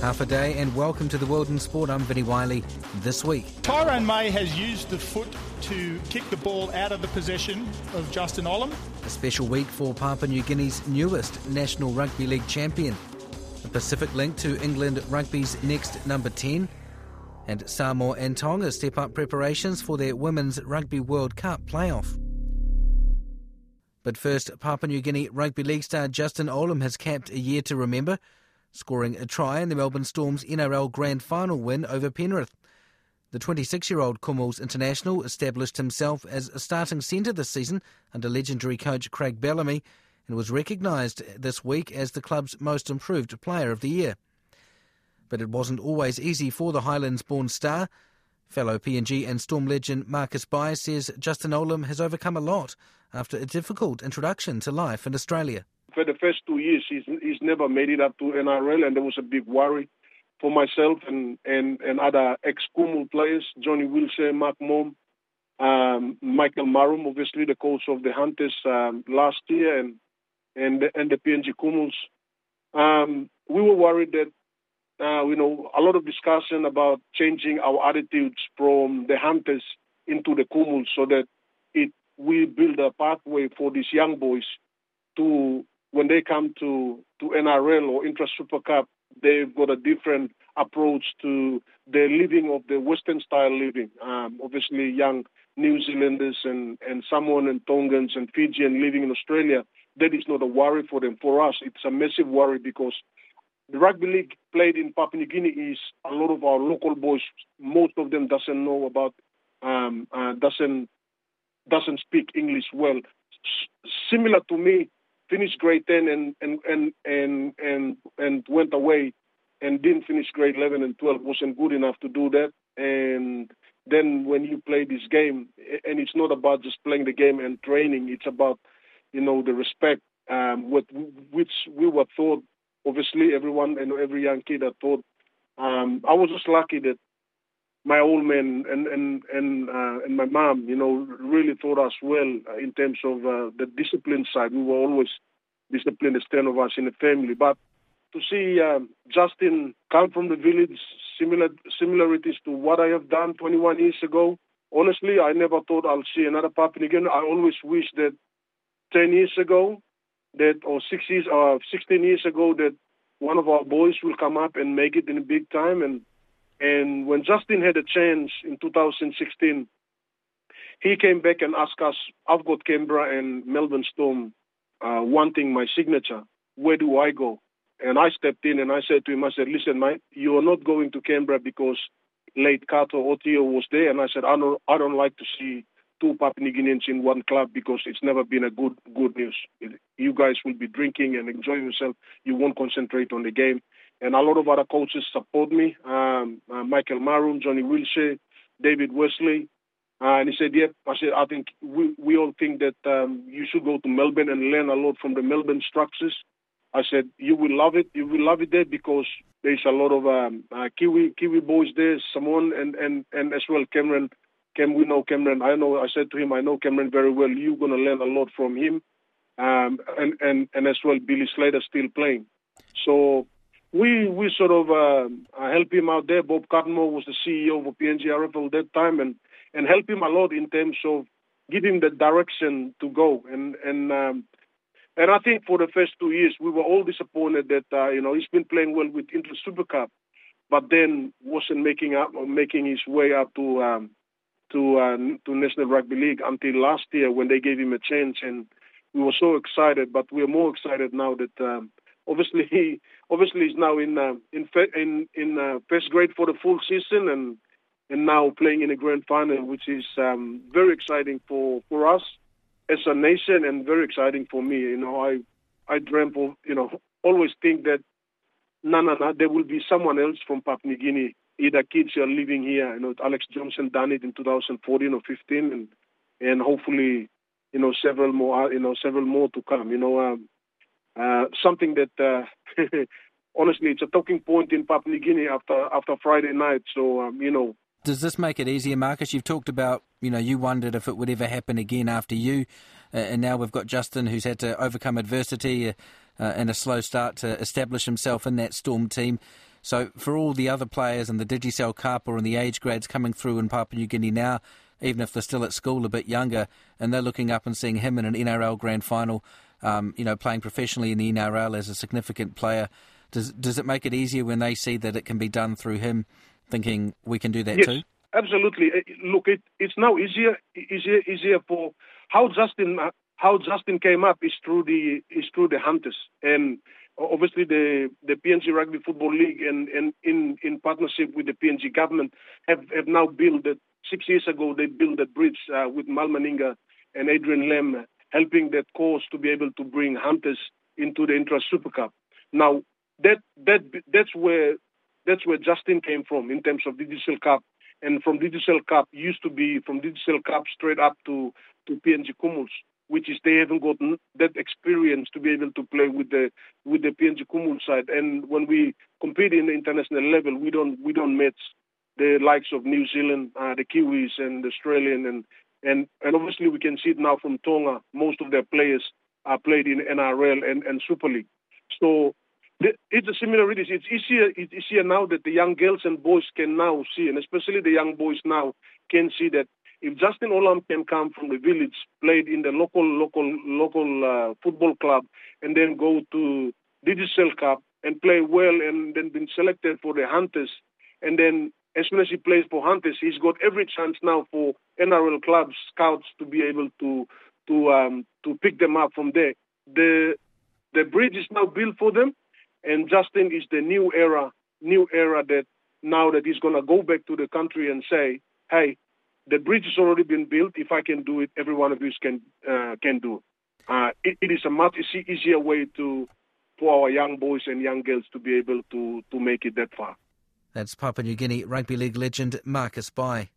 Half a day and welcome to the World in Sport. I'm Vinnie Wylie. This week, Tyrone May has used the foot to kick the ball out of the possession of Justin Olam. a special week for Papua New Guinea's newest National Rugby League champion. A Pacific link to England Rugby's next number 10. And Samoa and Tonga step up preparations for their Women's Rugby World Cup playoff. But first, Papua New Guinea Rugby League star Justin Olam has capped a year to remember, scoring a try in the Melbourne Storm's NRL Grand Final win over Penrith. The 26 year old Kumuls international established himself as a starting centre this season under legendary coach Craig Bellamy and was recognised this week as the club's most improved player of the year. But it wasn't always easy for the Highlands born star. Fellow PNG and Storm legend Marcus Bai says Justin Olam has overcome a lot after a difficult introduction to life in Australia. For the first two years, he's, he's never made it up to NRL, and there was a big worry for myself and, and, and other ex-Kumul players, Johnny Wilshere, Mark Mom, um, Michael Marum, obviously the coach of the Hunters um, last year, and and the, and the PNG Kumuls. Um, we were worried that uh, you know a lot of discussion about changing our attitudes from the Hunters into the Kumuls, so that it we build a pathway for these young boys to when they come to to NRL or Intrust Super Cup, they've got a different approach to the living of the Western style living. Um, obviously, young New Zealanders and and Samoan and Tongans and Fijian living in Australia, that is not a worry for them. For us, it's a massive worry because the rugby league played in Papua New Guinea is a lot of our local boys. Most of them doesn't know about um, uh, doesn't doesn't speak English well. S- similar to me, finished grade 10 and and and and and, and went away and didn't finish grade 11 and 12 wasn't good enough to do that. And then when you play this game and it's not about just playing the game and training it's about you know the respect um with which we were taught. Obviously everyone and every young kid are taught. Um i was just lucky that my old man and and and uh, and my mom, you know, really taught us well uh, in terms of uh, the discipline side. We were always disciplined, as ten of us in the family. But to see um, Justin come from the village, similar similarities to what I have done 21 years ago. Honestly, I never thought I'll see another Papua again. I always wish that 10 years ago, that or six years or 16 years ago, that one of our boys will come up and make it in a big time and and when Justin had a chance in 2016, he came back and asked us, I've got Canberra and Melbourne Storm uh, wanting my signature. Where do I go? And I stepped in and I said to him, I said, listen, mate, you are not going to Canberra because late Kato Ottio was there. And I said, I don't, I don't like to see two Papua New Guineans in one club because it's never been a good good news. You guys will be drinking and enjoying yourself. You won't concentrate on the game. And a lot of other coaches support me. Um, uh, Michael Marum, Johnny Wilshere, David Westley. Uh, and he said, yep. I said, I think we, we all think that um, you should go to Melbourne and learn a lot from the Melbourne structures. I said, you will love it. You will love it there because there's a lot of um, uh, Kiwi Kiwi boys there, Samoan and, and, and as well Cameron. Cam, we know Cameron. I know. I said to him, I know Cameron very well. You're going to learn a lot from him, um, and and and as well, Billy Slater still playing. So we we sort of uh, help him out there. Bob Cutmore was the CEO of PNG RFL at that time, and and help him a lot in terms of him the direction to go. And and um, and I think for the first two years, we were all disappointed that uh, you know he's been playing well with Intrust Super Cup, but then wasn't making up making his way up to um, to uh, to National Rugby League until last year when they gave him a chance, and we were so excited. But we're more excited now that um, obviously he obviously he's now in uh, in in in uh, first grade for the full season, and and now playing in a grand final, which is um, very exciting for, for us as a nation and very exciting for me. You know, I I dreamt of, you know, always think that no, no, no, there will be someone else from Papua New Guinea, either kids are living here. You know, Alex Johnston done it in 2014 or 15, and and hopefully, you know, several more, you know, several more to come. You know, um, uh, something that uh, honestly, it's a talking point in Papua New Guinea after after Friday night. So um, you know. Does this make it easier, Marcus? You've talked about, you know, you wondered if it would ever happen again after you, uh, and now we've got Justin who's had to overcome adversity uh, uh, and a slow start to establish himself in that Storm team. So for all the other players in the Digicel or in the age grades coming through in Papua New Guinea now, even if they're still at school a bit younger, and they're looking up and seeing him in an NRL grand final, um, you know, playing professionally in the NRL as a significant player. Does does it make it easier when they see that it can be done through him, thinking we can do that yes, too? Absolutely. Uh, look, it, it's now easier, easier, easier for how Justin how Justin came up is through the is through the hunters and obviously the the PNG Rugby Football League and, and in in partnership with the PNG government have have now built that six years ago they built a bridge uh, with Mal Meninga and Adrian Lam helping that cause to be able to bring hunters into the Intrust Super Cup. Now that that that's where that's where Justin came from in terms of Digicel Cup, and from Digicel Cup used to be from Digicel Cup straight up to to PNG Kumuls, which is they haven't got that experience to be able to play with the with the PNG Kumul side. And when we compete in the international level, we don't we don't match the likes of New Zealand, uh, the Kiwis, and Australian, and and and obviously we can see it now from Tonga. Most of their players are played in NRL and, and Super League. So it's a similar It's easier. It's easier now that the young girls and boys can now see, and especially the young boys now can see that if Justin Olam can come from the village, played in the local local local uh, football club, and then go to Digicel Cup and play well, and then been selected for the Hunters, and then as soon as he plays for Hunters, he's got every chance now for NRL clubs scouts to be able to to um, to pick them up from there. The the bridge is now built for them and Justin is the new era, new era that now that he's going to go back to the country and say, hey, the bridge has already been built. If I can do it, every one of you can uh, can do. Uh, it, it is a much easier way to for our young boys and young girls to be able to to make it that far. That's Papua New Guinea rugby league legend Marcus Bai.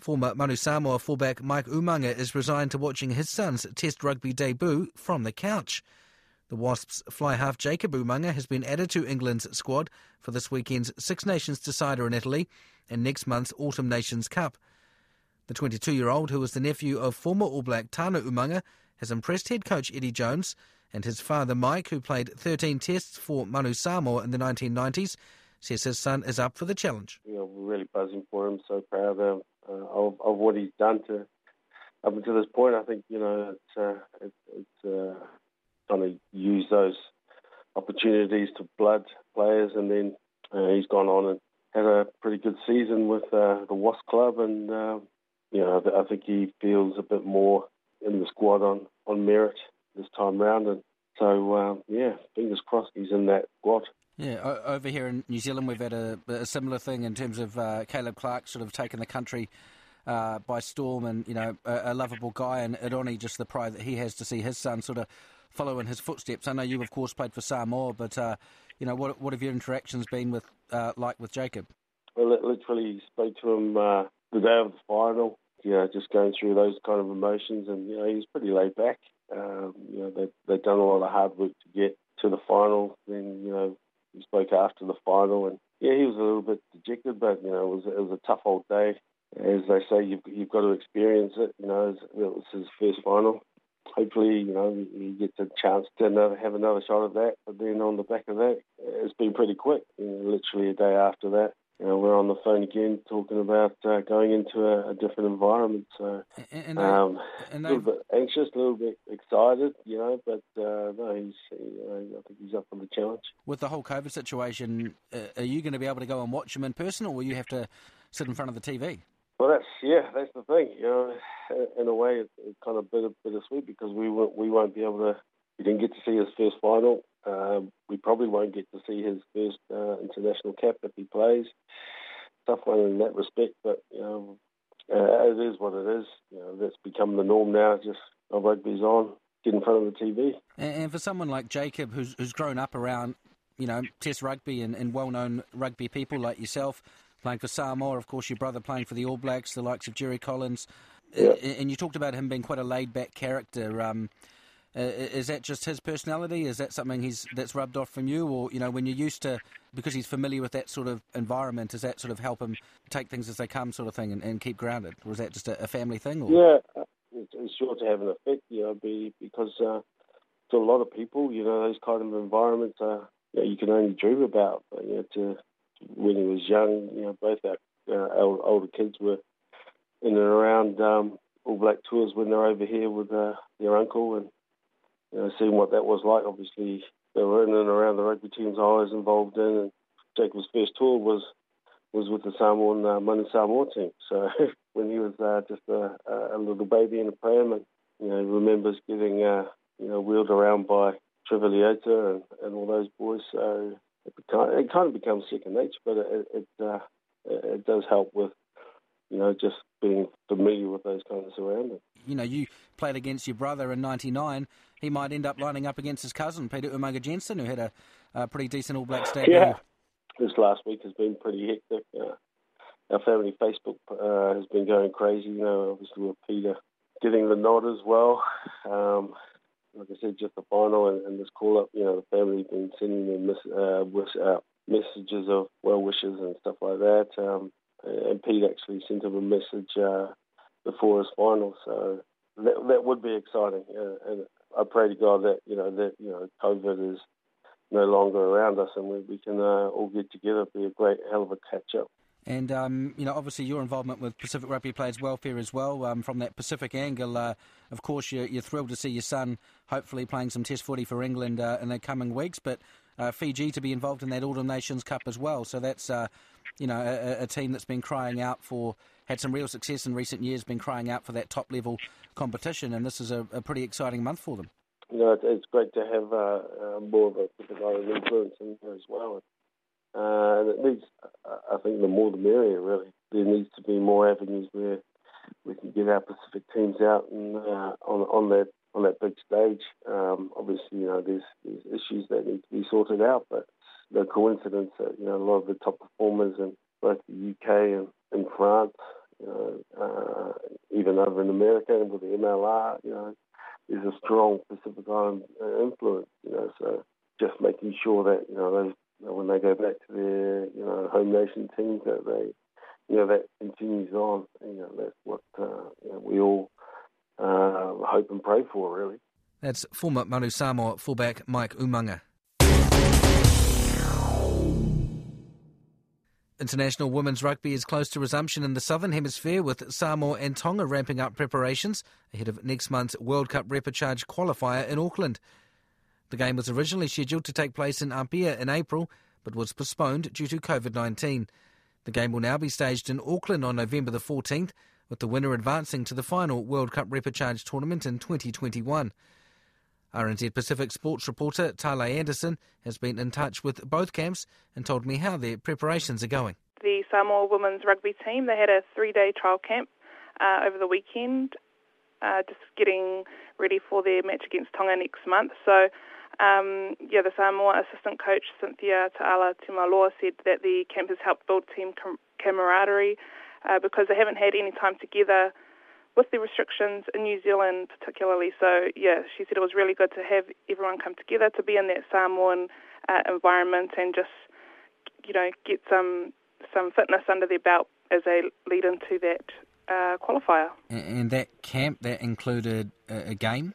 Former Manu Samoa fullback Mike Umaga is resigned to watching his son's Test rugby debut from the couch. The Wasps fly half Jacob Umaga has been added to England's squad for this weekend's Six Nations decider in Italy and next month's Autumn Nations Cup. The 22 year old, who is the nephew of former All Black Tana Umaga, has impressed head coach Eddie Jones, and his father Mike, who played 13 tests for Manu Samoa in the 1990s, says his son is up for the challenge. Know, we're really buzzing for him, so proud of uh, of, of what he's done to up until this point. I think you know it's uh, it, it's uh, to use those opportunities to blood players, and then uh, he's gone on and had a pretty good season with uh, the Wasp Club, and uh, you know I think he feels a bit more in the squad on on merit this time round, and so um, yeah, fingers crossed he's in that squad. Yeah, over here in New Zealand, we've had a, a similar thing in terms of uh, Caleb Clarke sort of taking the country uh, by storm, and you know, a, a, lovable guy, and it only just the pride that he has to see his son sort of follow in his footsteps. I know you, of course, played for Samoa, but uh, you know, what what have your interactions been with uh, like with Jacob? Well, literally spoke to him uh, the day of the final. You know, just going through those kind of emotions, and you know, he was pretty laid back. Um, you know, they they've done a lot of hard work to get to the final. Then you know, we spoke after the final, and yeah, he was a little bit dejected, but you know, it was it was a tough old day. As they say, you've you've got to experience it. You know, it was his first final. Hopefully, you know, he gets a chance to another, have another shot at that. But then on the back of that, it's been pretty quick. You know, literally a day after that, you know, we're on the phone again talking about uh, going into a, a, different environment. So, and, um, and a little bit anxious, a little bit excited, you know, but uh, no, he's, you know, I think he's up for the challenge. With the whole COVID situation, uh, are you going to be able to go and watch him in person, or will you have to sit in front of the TV? Well, that's yeah, that's the thing. You know, in a way, it's, it's kind of bitter, bittersweet because we won't we won't be able to. We didn't get to see his first final Uh, we probably won't get to see his first uh, international cap if he plays. Tough one in that respect, but you know, uh, it is what it is. You know, that's become the norm now. Just oh, rugby's on, get in front of the TV. And, for someone like Jacob, who's who's grown up around, you know, Test rugby and, and well-known rugby people like yourself, playing for Samoa, of course, your brother playing for the All Blacks, the likes of Jerry Collins, yeah. and you talked about him being quite a laid-back character. Um, uh, is that just his personality? Is that something he's that's rubbed off from you, or you know, when you're used to because he's familiar with that sort of environment, does that sort of help him take things as they come, sort of thing, and, and keep grounded, or is that just a, a family thing? Or? Yeah, it's sure to have an effect, you know, be, because uh, to a lot of people, you know, those kind of environments are you, know, you can only dream about. But, you know, to when he was young, you know, both our, uh, older kids were in and around um, All Black tours when they're over here with uh, their uncle and you know, seeing what that was like. Obviously, they were in and around the rugby teams I was involved in, and Jacob's first tour was was with the Samoan uh, Manu Samoa team. So when he was uh, just a, a little baby in a pram, and you know, he remembers getting uh, you know wheeled around by Trevor Leota and, and all those boys. So it, it kind of becomes second nature, but it it, uh, it does help with you know just being familiar with those kind of surroundings. You know, you played against your brother in '99. He might end up lining up against his cousin Peter Umaga Jensen, who had a, a pretty decent All Black debut. Yeah, this last week has been pretty hectic. Uh, our family Facebook uh, has been going crazy. You know, obviously with Peter getting the nod as well. Um, like I said, just the final and, and this call up. You know, the family's been sending me miss, uh, wish, uh, messages of well wishes and stuff like that. Um, and Pete actually sent him a message uh, before his final, so that that would be exciting. Uh, and I pray to God that you know that you know COVID is no longer around us, and we, we can uh, all get together. It'd be a great hell of a catch up. And um, you know, obviously, your involvement with Pacific Rugby Players Welfare as well. Um, from that Pacific angle, uh, of course, you're, you're, thrilled to see your son hopefully playing some Test footy for England uh, in the coming weeks. But uh, Fiji to be involved in that Autumn Nations Cup as well. So that's uh, you know a, a, team that's been crying out for had some real success in recent years, been crying out for that top level competition, and this is a, a pretty exciting month for them. You know, it's great to have uh, uh, more of a Island influence in there as well. Uh, and it needs, I think, the more the merrier. Really, there needs to be more avenues where we can get our Pacific teams out and uh, on on that on that big stage. Um, obviously, you know, there's, there's issues that need to be sorted out, but no coincidence that you know a lot of the top performers in both the UK and in France, uh, even over in America and with the MLR, you know, there's a strong Pacific Island uh, influence. You know, so just making sure that you know those when they go back to their you know home nation teams that they you know that continues on. You know that's what uh, you know, we all uh, hope and pray for, really. That's former Manu Samoa fullback Mike Umaga. International women's rugby is close to resumption in the Southern Hemisphere with Samoa and Tonga ramping up preparations ahead of next month's World Cup repechage qualifier in Auckland. The game was originally scheduled to take place in Apia in April, but was postponed due to COVID 19. The game will now be staged in Auckland on November the 14th with the winner advancing to the final World Cup Repechage tournament in 2021. RNZ Pacific sports reporter Talei Anderson has been in touch with both camps and told me how their preparations are going. The Samoa women's rugby team, they had a three-day trial camp uh, over the weekend, uh, just getting ready for their match against Tonga next month. So, um, yeah, the Samoa assistant coach Cynthia Ta'ala Timaloa said that the camp has helped build team camaraderie uh, because they haven't had any time together with the restrictions in New Zealand, particularly. So, yeah, she said it was really good to have everyone come together to be in that Samoan uh, environment and just, you know, get some some fitness under their belt as they lead into that uh, qualifier. And that camp that included a, game.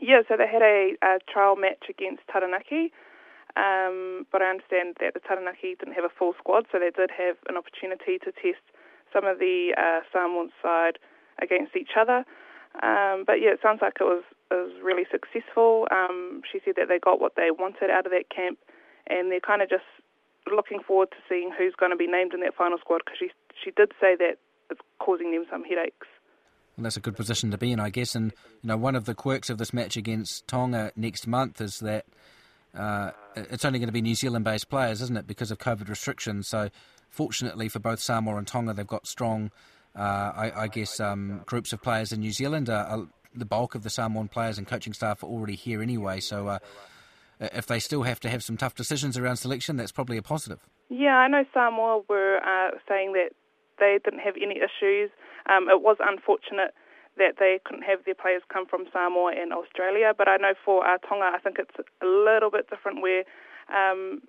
Yeah, so they had a, a trial match against Taranaki. Um, but I understand that the Taranaki didn't have a full squad, so they did have an opportunity to test some of the uh, Samoan side against each other. Um, but yeah, it sounds like it was, it was really successful. Um, she said that they got what they wanted out of that camp, and they're kind of just looking forward to seeing who's going to be named in that final squad because she she did say that it's causing them some headaches. Well, that's a good position to be in, I guess. And you know, one of the quirks of this match against Tonga next month is that uh, it's only going to be New Zealand based players, isn't it, because of COVID restrictions. So, fortunately for both Samoa and Tonga, they've got strong, I, I, guess, um, groups of players in New Zealand. Uh, the bulk of the Samoan players and coaching staff are already here anyway. So, uh, if they still have to have some tough decisions around selection, that's probably a positive. Yeah, I know Samoa were uh, saying that they didn't have any issues. Um, it was unfortunate that they couldn't have their players come from Samoa and Australia. But I know for uh, Tonga, I think it's a little bit different where, um,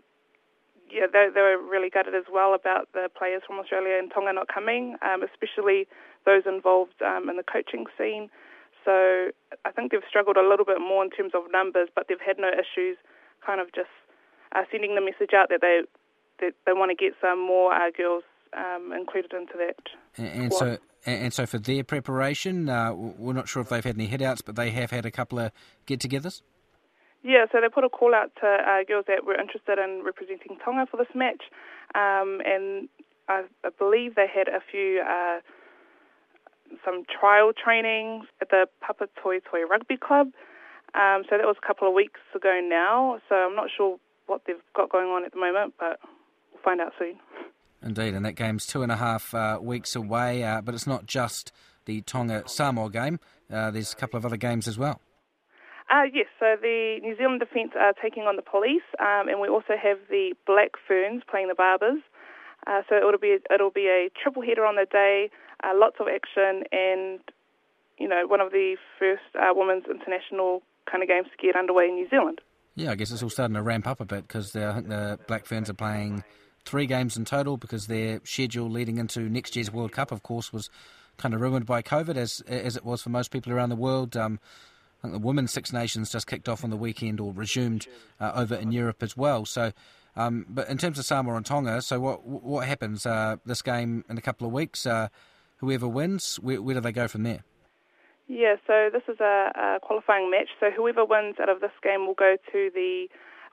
yeah, they, they were really gutted as well about the players from Australia and Tonga not coming, um, especially those involved um, in the coaching scene. So I think they've struggled a little bit more in terms of numbers, but they've had no issues kind of just uh, sending the message out that they that they want to get some more uh, girls um, included into that. And, and so and, so for their preparation, uh, we're not sure if they've had any headouts, but they have had a couple of get-togethers. Yeah, so they put a call out to uh, girls that were interested in representing Tonga for this match, um, and I, I, believe they had a few uh, some trial trainings at the Papatoetoe Rugby Club. Um, so that was a couple of weeks ago now. So I'm not sure what they've got going on at the moment, but we'll find out soon. Indeed, and that game's two and a half uh, weeks away, uh, but it's not just the Tonga Samoa game. Uh, there's a couple of other games as well. Uh, yes, so the New Zealand Defence are taking on the police, um, and we also have the Black Ferns playing the Barbers. Uh, so it'll be it'll be a triple header on the day, uh, lots of action, and you know one of the first women's international kind of games to get underway in New Zealand. Yeah, I guess it's all starting to ramp up a bit because I think the Black Ferns are playing three games in total because their schedule leading into next year's World Cup, of course, was kind of ruined by COVID, as as it was for most people around the world. Um, I think the Women's Six Nations just kicked off on the weekend or resumed uh, over in Europe as well. So, um, but in terms of Samoa and Tonga, so what what happens uh, this game in a couple of weeks? Uh, whoever wins, where, where, do they go from there? Yeah, so this is a, a qualifying match. So whoever wins out of this game will go to the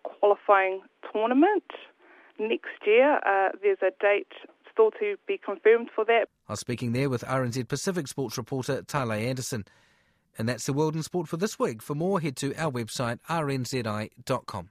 qualifying tournament next year. Uh, there's a date still to be confirmed for that. I was speaking there with RNZ Pacific sports reporter Talei Anderson. And that's the world in sport for this week. For more, head to our website rnzi.com.